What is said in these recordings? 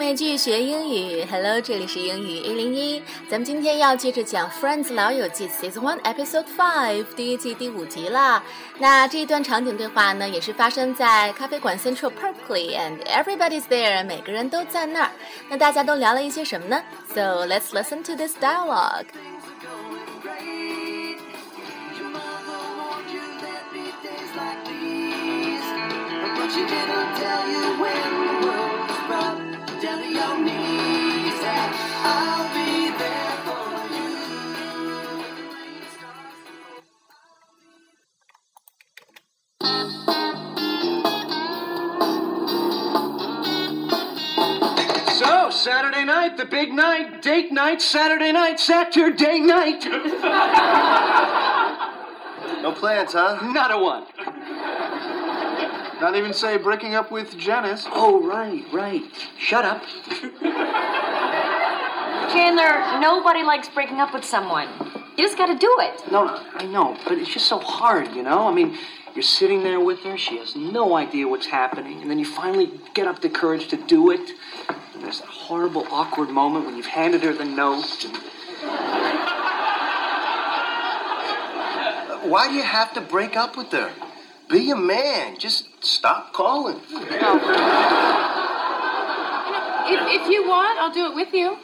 美剧学英语，Hello，这里是英语一零一。咱们今天要接着讲《Friends 老友记》Season One Episode Five 第一季第五集啦。那这一段场景对话呢，也是发生在咖啡馆 Central Parkley，and everybody's there，每个人都在那儿。那大家都聊了一些什么呢？So let's listen to this dialogue. She didn't tell you when big night, date night, Saturday night, Saturday night. No plans, huh? Not a one. Not even say breaking up with Janice. Oh, right, right. Shut up. Chandler, nobody likes breaking up with someone. You just gotta do it. No, no, I know, but it's just so hard, you know? I mean, you're sitting there with her, she has no idea what's happening, and then you finally get up the courage to do it. And there's that horrible, awkward moment when you've handed her the note. And... Why do you have to break up with her? Be a man. Just stop calling. If, if you want, I'll do it with you.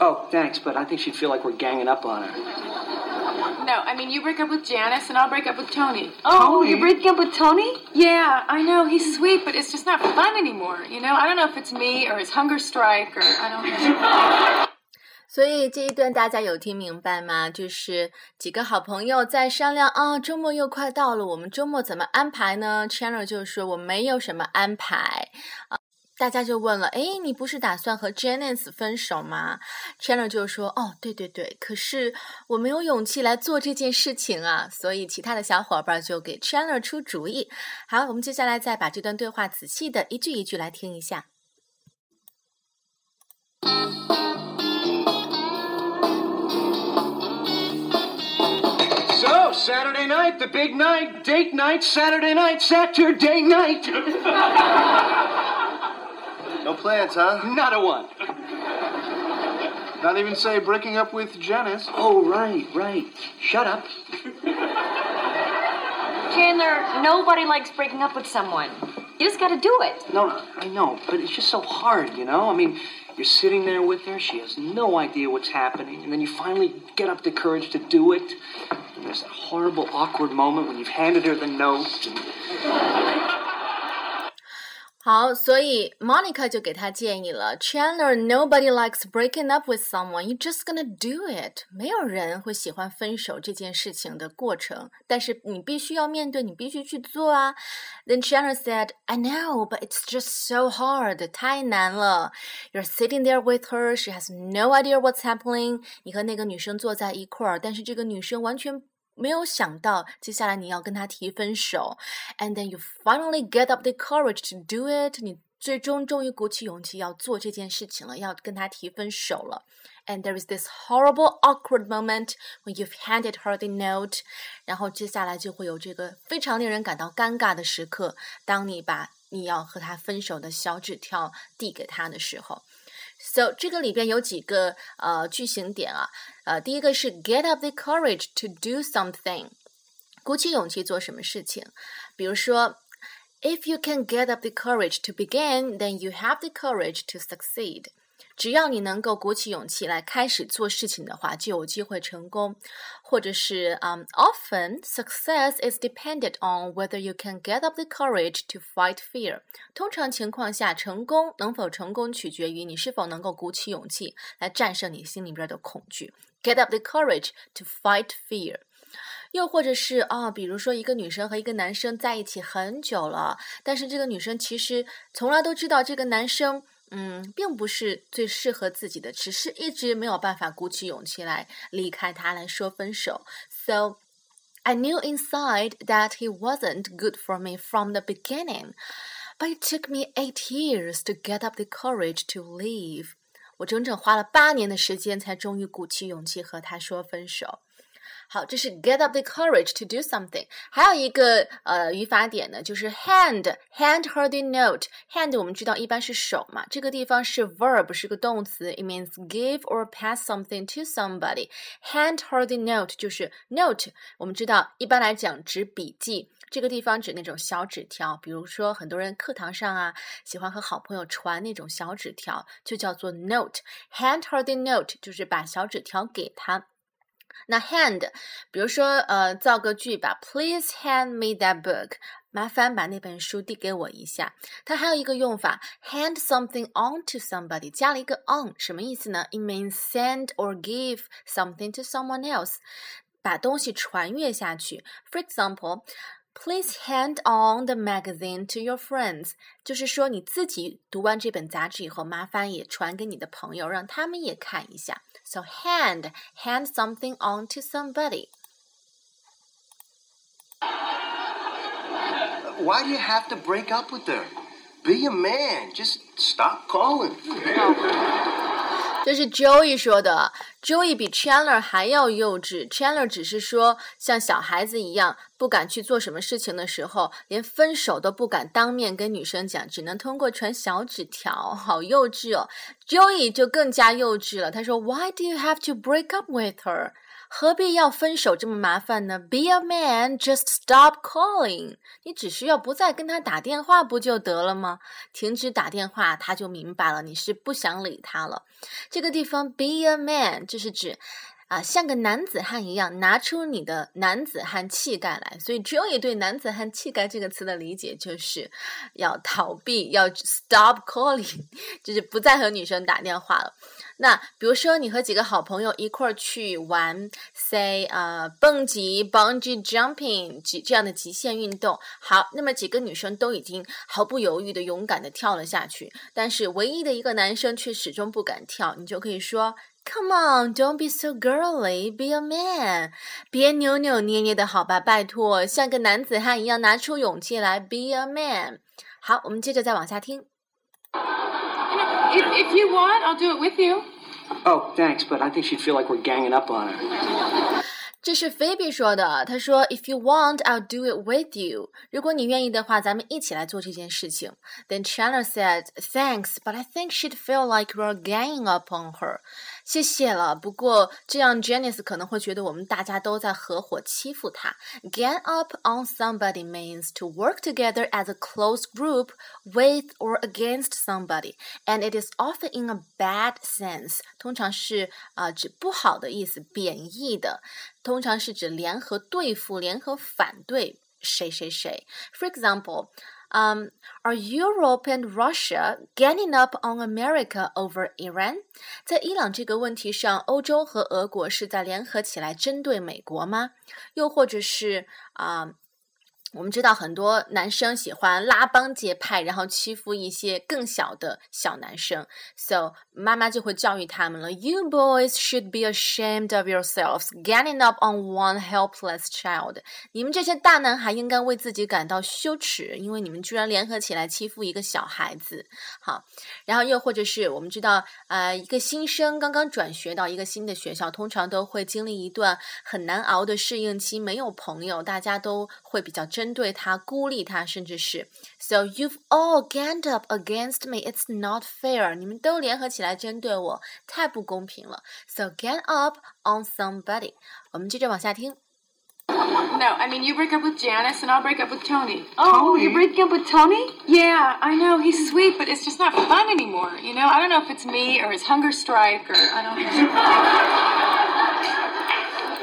Oh, thanks, but I think she'd feel like we're ganging up on her No, I mean, you break up with Janice and I'll break up with Tony. Oh, Tony? you're breaking up with Tony? Yeah, I know, he's sweet, but it's just not fun anymore, you know? I don't know if it's me or his hunger strike or I don't know. 所以这一段大家有听明白吗？就是几个好朋友在商量啊，周末又快到了，我们周末怎么安排呢？Chandler 就说我没有什么安排啊。 大家就问了，诶，你不是打算和 Janice 分手吗？Chandler 就说，哦，对对对，可是我没有勇气来做这件事情啊。所以其他的小伙伴就给 Chandler 出主意。好，我们接下来再把这段对话仔细的一句一句来听一下。So, Saturday night, the big night, date night, Saturday night, Saturday night. No plans, huh? Not a one. Not even say breaking up with Janice. Oh, right, right. Shut up. Chandler, nobody likes breaking up with someone. You just gotta do it. No, no, I know, but it's just so hard, you know? I mean, you're sitting there with her, she has no idea what's happening, and then you finally get up the courage to do it. And there's that horrible, awkward moment when you've handed her the note. And... 好，所以 Monica 就给他建议了，Chandler，nobody likes breaking up with someone. You just gonna do it. 没有人会喜欢分手这件事情的过程，但是你必须要面对，你必须去做啊。Then Chandler said, "I know, but it's just so hard. 太难了。You're sitting there with her. She has no idea what's happening. 你和那个女生坐在一块儿，但是这个女生完全 没有想到接下来你要跟他提分手，and then you finally get up the courage to do it。你最终终于鼓起勇气要做这件事情了，要跟他提分手了。And there is this horrible awkward moment when you've handed her the note。然后接下来就会有这个非常令人感到尴尬的时刻，当你把你要和他分手的小纸条递给他的时候。 So 这个里边有几个呃句型点啊，呃，第一个是 get up the courage to do something，鼓起勇气做什么事情。比如说，If you can get up the courage to begin, then you have the courage to succeed。 只要你能够鼓起勇气来开始做事情的话，就有机会成功。或者是嗯、，often success is dependent on whether you can get up the courage to fight fear。通常情况下，成功能否成功取决于你是否能够鼓起勇气来战胜你心里边的恐惧。Get up the courage to fight fear。又或者是啊、比如说一个女生和一个男生在一起很久了，但是这个女生其实从来都知道这个男生。嗯，并不是最适合自己的，只是一直没有办法鼓起勇气来离开他，来说分手。So I knew inside that he wasn't good for me from the beginning, but it took me eight years to get up the courage to leave. 我整整花了八年的时间，才终于鼓起勇气和他说分手。好，这是 get up the courage to do something。还有一个呃语法点呢，就是 hand hand her the note。hand 我们知道一般是手嘛，这个地方是 verb 是个动词，it means give or pass something to somebody。hand her the note 就是 note，我们知道一般来讲指笔记。这个地方指那种小纸条，比如说很多人课堂上啊，喜欢和好朋友传那种小纸条，就叫做 note。hand her the note 就是把小纸条给他。那 hand，比如说呃，造个句吧，Please hand me that book。麻烦把那本书递给我一下。它还有一个用法，hand something on to somebody，加了一个 on，什么意思呢？It means send or give something to someone else，把东西传阅下去。For example。Please hand on the magazine to your friends，就是说你自己读完这本杂志以后，麻烦也传给你的朋友，让他们也看一下。So hand hand something on to somebody. Why do you have to break up with her? Be a man. Just stop calling. 这是 Joey 说的，Joey 比 Chandler 还要幼稚。Chandler 只是说像小孩子一样，不敢去做什么事情的时候，连分手都不敢当面跟女生讲，只能通过传小纸条，好幼稚哦。Joey 就更加幼稚了，他说：“Why do you have to break up with her？” 何必要分手这么麻烦呢？Be a man, just stop calling。你只需要不再跟他打电话不就得了吗？停止打电话，他就明白了，你是不想理他了。这个地方，be a man，就是指。啊，像个男子汉一样，拿出你的男子汉气概来。所以，Joey 对“男子汉气概”这个词的理解，就是要逃避，要 stop calling，就是不再和女生打电话了。那比如说，你和几个好朋友一块儿去玩，say 啊，蹦极 （bungee jumping） 极这样的极限运动。好，那么几个女生都已经毫不犹豫的、勇敢的跳了下去，但是唯一的一个男生却始终不敢跳。你就可以说。Come on, don't be so girly. Be a man. 别扭扭捏捏的，好吧，拜托，像个男子汉一样，拿出勇气来。Be a man. 好，我们接着再往下听。 If, if you want, I'll do it with you. Oh, thanks, but I think she'd feel like we're ganging up on her. 这是菲比说的，她说：“If you want, I'll do it with you。如果你愿意的话，咱们一起来做这件事情。” Then Chandler said, "Thanks, but I think she'd feel like we're ganging up on her." 谢谢了，不过这样 Janice 可能会觉得我们大家都在合伙欺负她。Gang up on somebody means to work together as a close group with or against somebody, and it is often in a bad sense. 通常是啊、指不好的意思，贬义的。通常是指联合对付、联合反对谁谁谁。For example, um, are Europe and Russia ganging up on America over Iran？在伊朗这个问题上，欧洲和俄国是在联合起来针对美国吗？又或者是啊？我们知道很多男生喜欢拉帮结派，然后欺负一些更小的小男生，so 妈妈就会教育他们了。You boys should be ashamed of yourselves getting up on one helpless child。你们这些大男孩应该为自己感到羞耻，因为你们居然联合起来欺负一个小孩子。好，然后又或者是我们知道，呃，一个新生刚刚转学到一个新的学校，通常都会经历一段很难熬的适应期，没有朋友，大家都会比较针对他、孤立他，甚至是 So you've all ganged up against me. It's not fair. 你们都联合起来针对我，太不公平了。So gang up on somebody. 我们接着往下听。 No, I mean, you break up with Janice and I'll break up with Tony. Oh, you're breaking up with Tony? Yeah, I know, he's sweet, but it's just not fun anymore, you know? I don't know if it's me or his hunger strike or I don't know.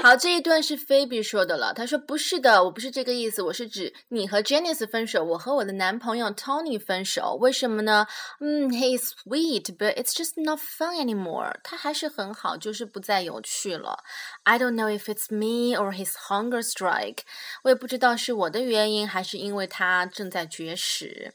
好，这一段是菲比说的了。他说：“不是的，我不是这个意思，我是指你和 Janice 分手，我和我的男朋友 Tony 分手。为什么呢？嗯，He is sweet, but it's just not fun anymore。他还是很好，就是不再有趣了。I don't know if it's me or his hunger strike。我也不知道是我的原因，还是因为他正在绝食。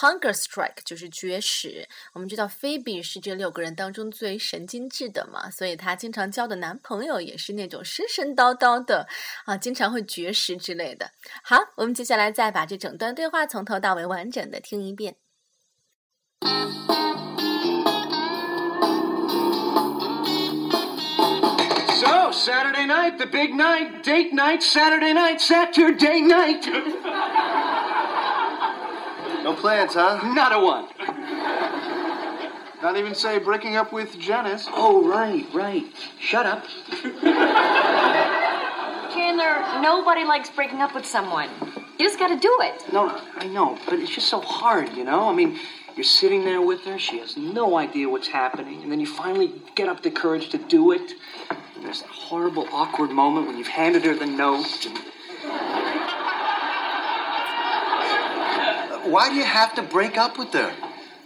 Hunger strike 就是绝食。我们知道菲比是这六个人当中最神经质的嘛，所以她经常交的男朋友也是那种神神叨叨的啊，经常会绝食之类的。好，我们接下来再把这整段对话从头到尾完整的听一遍。So, Saturday night, the big night, date night, Saturday night, Saturday night. No plans, huh? Not a one. Not even say breaking up with Janice. Oh, right, right. Shut up. Chandler, nobody likes breaking up with someone. You just gotta do it. No, I know, but it's just so hard, you know? I mean, you're sitting there with her, she has no idea what's happening, and then you finally get up the courage to do it. And there's that horrible, awkward moment when you've handed her the note. And... Why do you have to break up with her?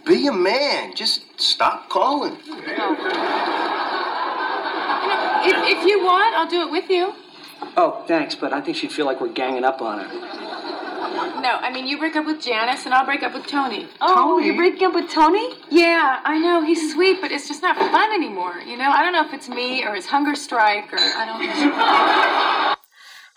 Be a man. Just stop calling. If, if you want, I'll do it with you. Oh, thanks, but I think she'd feel like we're ganging up on her. No, I mean, you break up with Janice and I'll break up with Tony. Oh, you're breaking up with Tony? Yeah, I know, he's sweet, but it's just not fun anymore, you know? I don't know if it's me or his hunger strike or I don't know.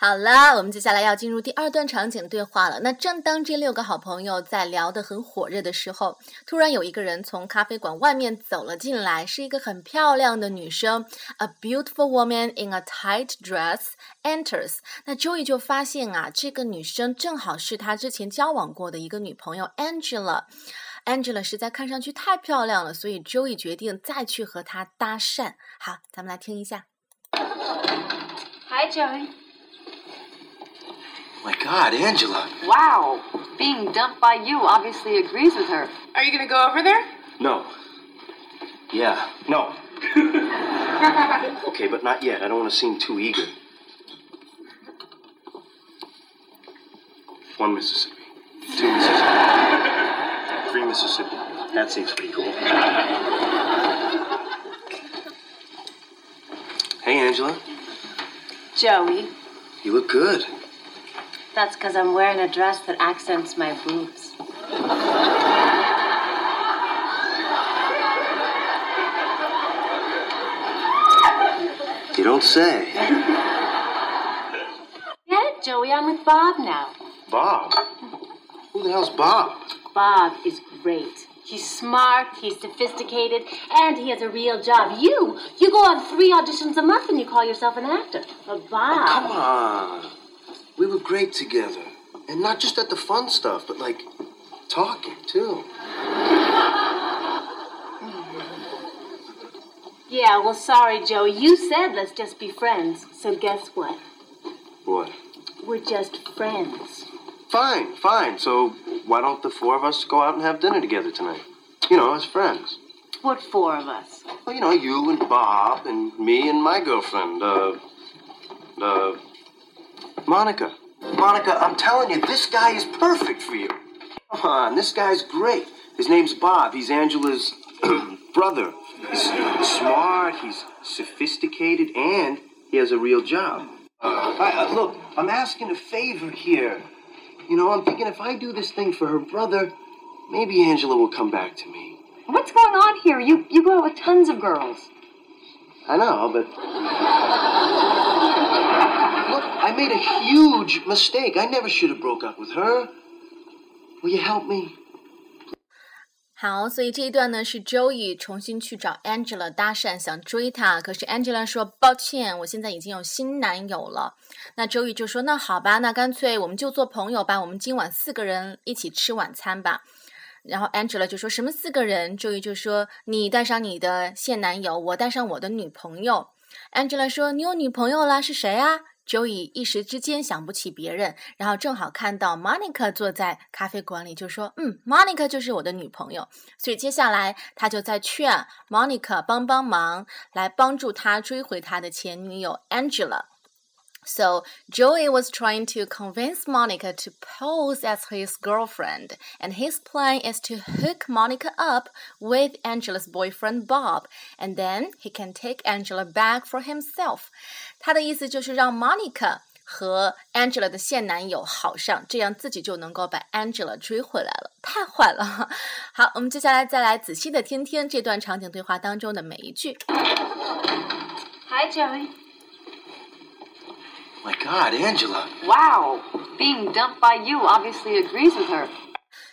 好啦，我们接下来要进入第二段场景对话了。那正当这六个好朋友在聊得很火热的时候，突然有一个人从咖啡馆外面走了进来，是一个很漂亮的女生。A beautiful woman in a tight dress enters。那 Joey 就发现啊，这个女生正好是他之前交往过的一个女朋友 Angela。Angela 实在看上去太漂亮了，所以 Joey 决定再去和她搭讪。好，咱们来听一下。Hi, Joey. My God, Angela. Wow. Being dumped by you obviously agrees with her. Are you gonna go over there? No. Yeah, no. okay, but not yet. I don't want to seem too eager. One Mississippi. Two Mississippi. Three Mississippi. That seems pretty cool. Hey, Angela. Joey, You look good. That's because I'm wearing a dress that accents my boobs. You don't say. Get it, Joey? I'm with Bob now. Bob. Who the hell's Bob? Bob is great. He's smart, he's sophisticated, and he has a real job. You, you go on three auditions a month and you call yourself an actor. But Bob. Come on. We were great together. And not just at the fun stuff, but like talking too. Yeah, well, sorry, Joey. You said let's just be friends. So guess what? What? We're just friends. Fine, fine. So why don't the four of us go out and have dinner together tonight? You know, as friends. What four of us? Well, you know, you and Bob and me and my girlfriend, uh, uh, Monica. Monica, I'm telling you, this guy is perfect for you. Come on, this guy's great. His name's Bob. He's Angela's brother. He's smart, he's sophisticated, and he has a real job. Uh, I, uh, look, I'm asking a favor here. You know, I'm thinking if I do this thing for her brother, maybe Angela will come back to me. What's going on here? You you go out with tons of girls. I know, but. I made a huge mistake. I never should have broke up with her. Will you help me? 好，所以这一段呢是周易重新去找 Angela 搭讪，想追她。可是 Angela 说抱歉，我现在已经有新男友了。那周易就说那好吧，那干脆我们就做朋友吧。我们今晚四个人一起吃晚餐吧。然后 Angela 就说什么四个人？周易就说你带上你的现男友，我带上我的女朋友。Angela 说你有女朋友了？是谁啊？Joey 一时之间想不起别人，然后正好看到 Monica 坐在咖啡馆里，就说：“嗯，Monica 就是我的女朋友。”所以接下来他就在劝 Monica 帮帮忙，来帮助他追回他的前女友 Angela。So Joey was trying to convince Monica to pose as his girlfriend, and his plan is to hook Monica up with Angela's boyfriend Bob, and then he can take Angela back for himself. 他的意思就是让 Monica 和 Angela 的现男友好上，这样自己就能够把 Angela 追回来了。太坏了！好，我们接下来再来仔细的听听这段场景对话当中的每一句。 Hi, Joey. My God, Angela. Wow. Being dumped by you obviously agrees with her.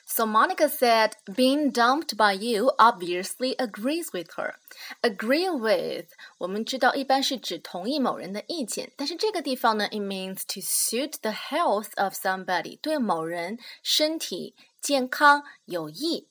So Monica said, being dumped by you obviously agrees with her. Agree with 我们知道一般是指同意某人的意见，但是这个地方呢，it means to suit the health of somebody，对某人身体健康有益。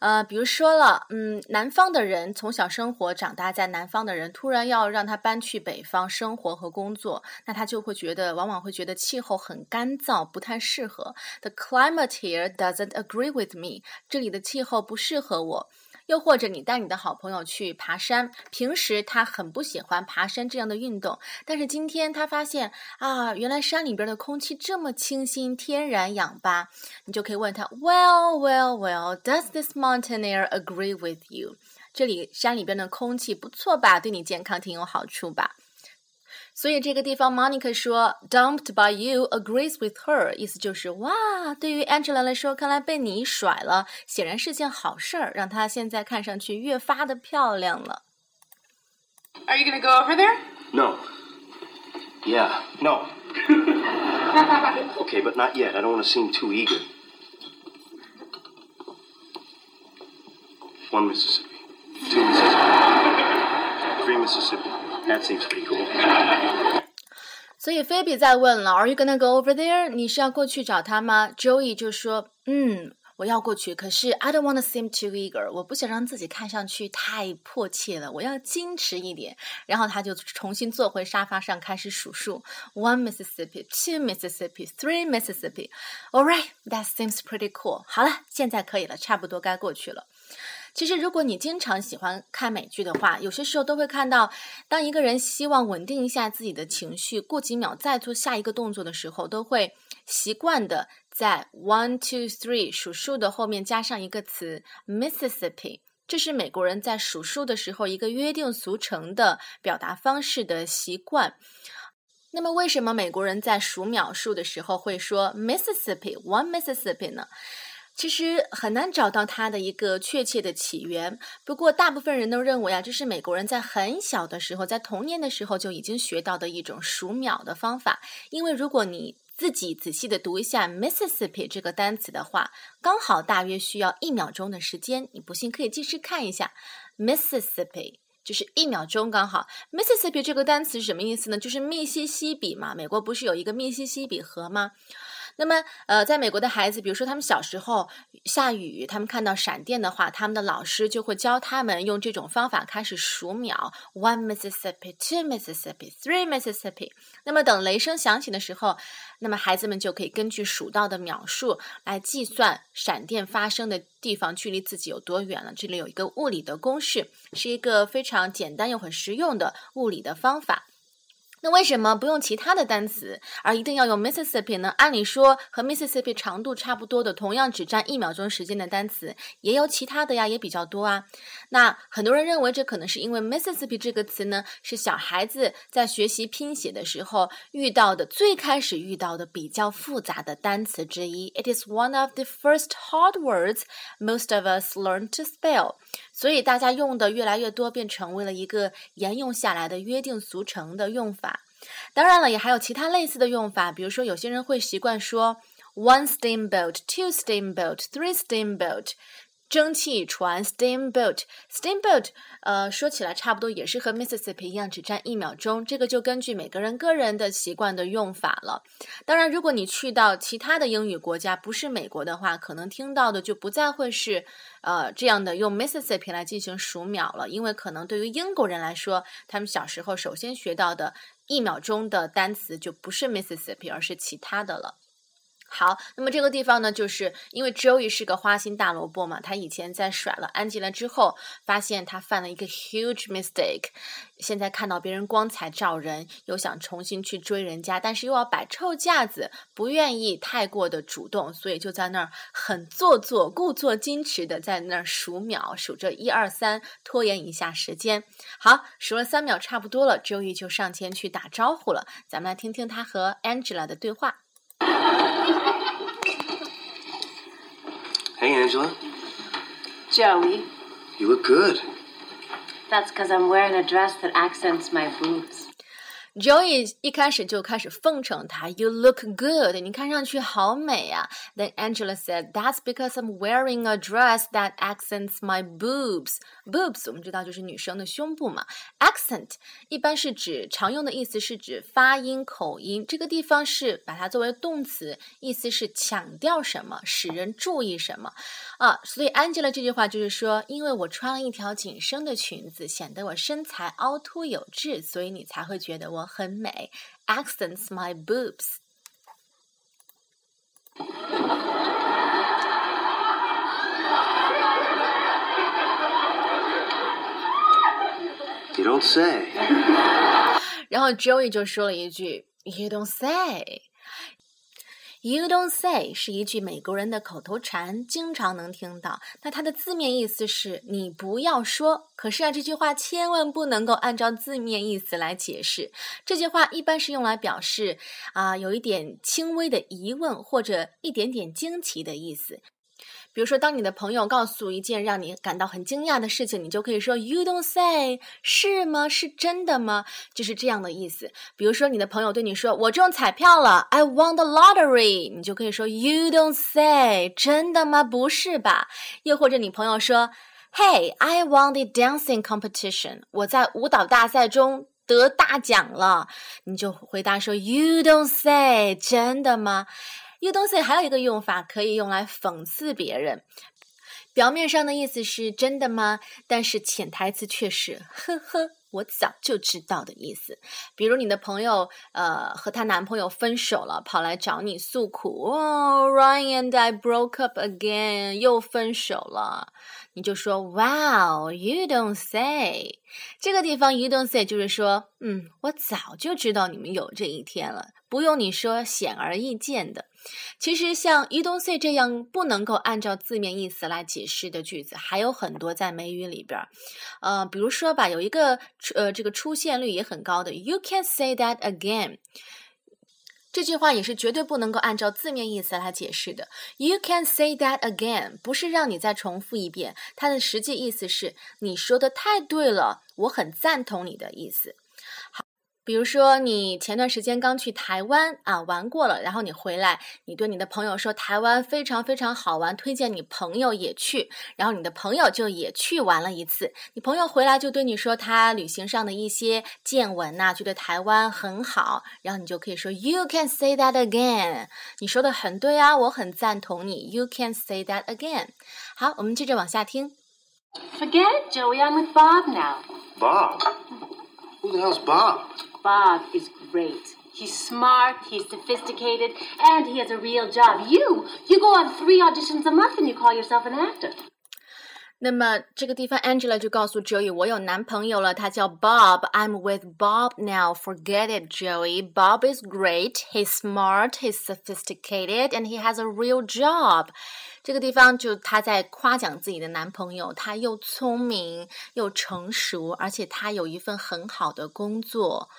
呃，比如说了，嗯，南方的人从小生活长大在南方的人，突然要让他搬去北方生活和工作，那他就会觉得，往往会觉得气候很干燥，不太适合。The climate here doesn't agree with me，这里的气候不适合我。又或者你带你的好朋友去爬山，平时他很不喜欢爬山这样的运动，但是今天他发现啊，原来山里边的空气这么清新，天然氧吧，你就可以问他，Well, well, well, does this mountain air agree with you？这里山里边的空气不错吧，对你健康挺有好处吧？所以这个地方，Monica 说，dumped by you agrees with her，意思就是哇，对于 Angela 来说，看来被你甩了，显然是件好事儿，让她现在看上去越发的漂亮了。 Are you gonna go over there? No. Yeah, no. okay, but not yet. I don't want to seem too eager. One Mississippi. Two Mississippi. Three Mississippi. That seems pretty cool. 所以菲比在问了，Are you gonna go over there？你是要过去找他吗？Joey 就说，嗯，我要过去，可是 I don't want to seem too eager，我不想让自己看上去太迫切了，我要矜持一点。然后他就重新坐回沙发上，开始数数：One Mississippi, two Mississippi, three Mississippi. All right, that seems pretty cool. 好了，现在可以了，差不多该过去了。其实，如果你经常喜欢看美剧的话，有些时候都会看到，当一个人希望稳定一下自己的情绪，过几秒再做下一个动作的时候，都会习惯的在 one two three 数数的后面加上一个词 Mississippi。这是美国人在数数的时候一个约定俗成的表达方式的习惯。那么，为什么美国人在数秒数的时候会说 Mississippi one Mississippi 呢？其实很难找到它的一个确切的起源。不过，大部分人都认为啊，这是美国人在很小的时候，在童年的时候就已经学到的一种数秒的方法。因为如果你自己仔细的读一下 Mississippi 这个单词的话，刚好大约需要一秒钟的时间。你不信可以继续看一下 Mississippi。就是一秒钟刚好，Mississippi 这个单词是什么意思呢？就是密西西比嘛，美国不是有一个密西西比河吗？那么，呃，在美国的孩子，比如说他们小时候下雨，他们看到闪电的话，他们的老师就会教他们用这种方法开始数秒：one Mississippi, two Mississippi, three Mississippi。那么等雷声响起的时候，那么孩子们就可以根据数到的秒数来计算闪电发生的地方距离自己有多远了。这里有一个物理的公式，是一个非常简单又很实用的物理的方法。那为什么不用其他的单词，而一定要用 Mississippi 呢？按理说和 Mississippi 长度差不多的，同样只占一秒钟时间的单词，也有其他的呀，也比较多啊。那很多人认为这可能是因为 Mississippi 这个词呢，是小孩子在学习拼写的时候遇到的最开始遇到的比较复杂的单词之一。It is one of the first hard words most of us learn to spell。所以大家用的越来越多，便成为了一个沿用下来的约定俗成的用法。当然了，也还有其他类似的用法，比如说有些人会习惯说 one steamboat, two steamboat, three steamboat，蒸汽船 steamboat。steamboat，呃，说起来差不多也是和 Mississippi 一样，只占一秒钟。这个就根据每个人个人的习惯的用法了。当然，如果你去到其他的英语国家，不是美国的话，可能听到的就不再会是呃这样的用 Mississippi 来进行数秒了，因为可能对于英国人来说，他们小时候首先学到的一秒钟的单词就不是 Mississippi，而是其他的了。好，那么这个地方呢，就是因为 Joey 是个花心大萝卜嘛，他以前在甩了 Angela 之后，发现他犯了一个 huge mistake，现在看到别人光彩照人，又想重新去追人家，但是又要摆臭架子，不愿意太过的主动，所以就在那儿很做作、故作矜持的在那儿数秒，数着一二三，拖延一下时间。好，数了三秒差不多了，Joey 就上前去打招呼了，咱们来听听他和 Angela 的对话。Angela. Joey, You look good. that's because I'm wearing a dress that accents my boobs. Joey 一开始就开始奉承她，You look good，你看上去好美啊。Then Angela said, That's because I'm wearing a dress that accents my boobs. Boobs 我们知道就是女生的胸部嘛。Accent 一般是指常用的意思是指发音、口音，这个地方是把它作为动词，意思是强调什么，使人注意什么啊。所以 Angela 这句话就是说，因为我穿了一条紧身的裙子，显得我身材凹凸有致，所以你才会觉得我很美。Accents my boobs。 You don't say. 然后 Joey 就说了一句 “You don't say”。 You don't say 是一句美国人的口头禅，经常能听到。那它的字面意思是你不要说。可是啊，这句话千万不能够按照字面意思来解释。这句话一般是用来表示啊、有一点轻微的疑问或者一点点惊奇的意思。比如说，当你的朋友告诉一件让你感到很惊讶的事情，你就可以说 “You don't say”，是吗？是真的吗？就是这样的意思。比如说，你的朋友对你说：“我中彩票了，I won the lottery”，你就可以说 “You don't say”，真的吗？不是吧？又或者你朋友说：“Hey, I won the dancing competition”，我在舞蹈大赛中得大奖了，你就回答说 “You don't say”，真的吗？You don't say 还有一个用法可以用来讽刺别人，表面上的意思是真的吗？但是潜台词却是呵呵，我早就知道的意思。比如你的朋友呃和她男朋友分手了，跑来找你诉苦，哦，Ryan and I broke up again，又分手了，你就说 Wow，you don't say。这个地方 you don't say 就是说，嗯，我早就知道你们有这一天了，不用你说，显而易见的。其实像 you don't say 这样不能够按照字面意思来解释的句子还有很多在美语里边儿，呃，比如说吧，有一个呃这个出现率也很高的 you can say that again。这句话也是绝对不能够按照字面意思来解释的。You can say that again，不是让你再重复一遍，它的实际意思是你说的太对了，我很赞同你的意思。好，比如说你前段时间刚去台湾啊玩过了，然后你回来，你对你的朋友说台湾非常非常好玩，推荐你朋友也去，然后你的朋友就也去玩了一次，你朋友回来就对你说他旅行上的一些见闻呐、觉得台湾很好，然后你就可以说 You can say that again，你说的很对啊，我很赞同你，You can say that again。好，我们接着往下听。Forget it, Joey. I'm with Bob now. Bob? Who the hell's Bob? Bob is great. He's smart, he's sophisticated, and he has a real job. You, you go on three auditions a month and you call yourself an actor. 那么这个地方，Angela 就告诉 Joey，我有男朋友了，他叫 Bob。I'm with Bob now. Forget it, Joey. Bob is great. He's smart. He's sophisticated, and he has a real job. 这个地方就她在夸奖自己的男朋友，他又聪明又成熟，而且他有一份很好的工作。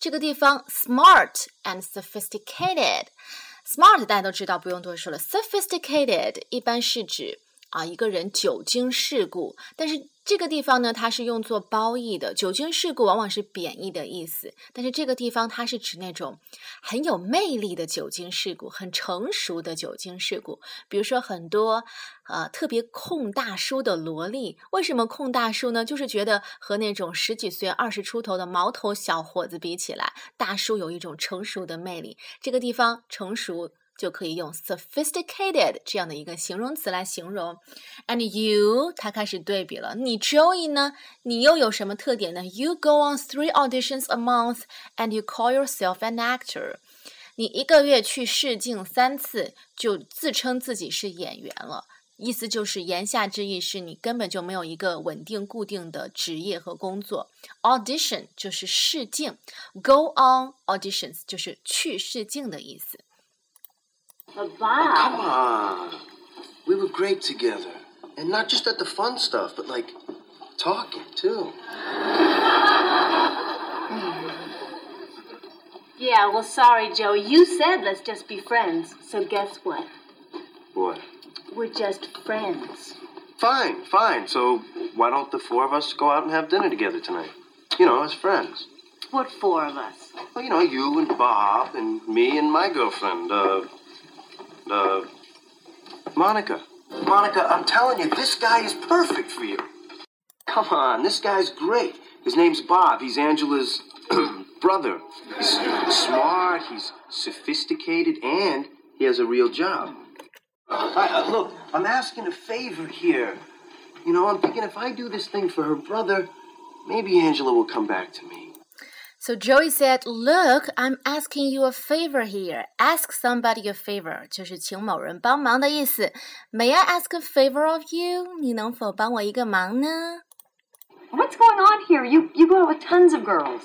这个地方 smart and sophisticated。Smart 大家都知道，不用多说了。Sophisticated 一般是指 啊一个人久经世故，但是这个地方呢，它是用作褒义的。久经世故往往是贬义的意思，但是这个地方它是指那种很有魅力的久经世故，很成熟的久经世故。比如说很多呃特别控大叔的萝莉，为什么控大叔呢？就是觉得和那种十几岁、二十出头的毛头小伙子比起来，大叔有一种成熟的魅力。这个地方成熟。就可以用 sophisticated 这样的一个形容词来形容。And you，他开始对比了。你 Joey 呢？你又有什么特点呢？You go on three auditions a month and you call yourself an actor。你一个月去试镜三次，就自称自己是演员了。意思就是言下之意是你根本就没有一个稳定固定的职业和工作。Audition 就是试镜，Go on auditions 就是去试镜的意思。But Bob. Come on. We were great together. And not just at the fun stuff, but like talking too. yeah, well, sorry, Joey. You said let's just be friends. So guess what? What? We're just friends. Fine, fine. So why don't the four of us go out and have dinner together tonight? You know, as friends. What four of us? Well, you know, you and Bob and me and my girlfriend, uh, uh, Monica. Monica, I'm telling you, this guy is perfect for you. Come on, this guy's great. His name's Bob. He's Angela's brother. He's smart, he's sophisticated, and he has a real job. I, uh, look, I'm asking a favor here. You know, I'm thinking if I do this thing for her brother, maybe Angela will come back to me. So Joey said, "Look, I'm asking you a favor here. Ask somebody a favor，就是请某人帮忙的意思。May I ask a favor of you？你能否帮我一个忙呢 What's going on here? You you go out with tons of girls.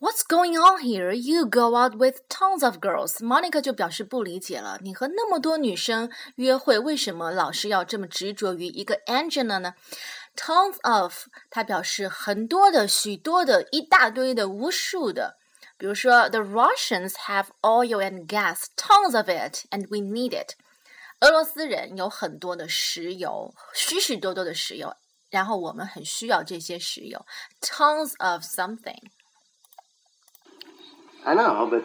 What's going on here? You go out with tons of girls. Monica 就表示不理解了。你和那么多女生约会，为什么老是要这么执着于一个 Angela 呢 ？Tons of，它表示很多的、许多的、一大堆的、无数的。比如说，The Russians have oil and gas, tons of it, and we need it. 俄罗斯人有很多的石油，许许多多的石油，然后我们很需要这些石油，tons of something。 I know, but.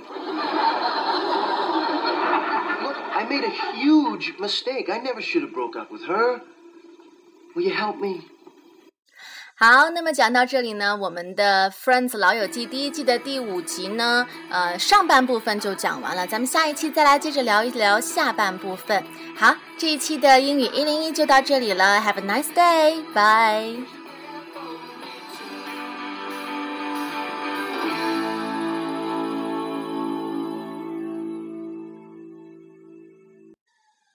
Look, I made a huge mistake. I never should have broke up with her. Will you help me? 好，那么讲到这里呢，我们的《Friends 老友记》第一季的第五集呢，呃，上半部分就讲完了，咱们下一期再来接着聊一聊下半部分。好，这一期的英语一零一就到这里了，Have a nice day，bye。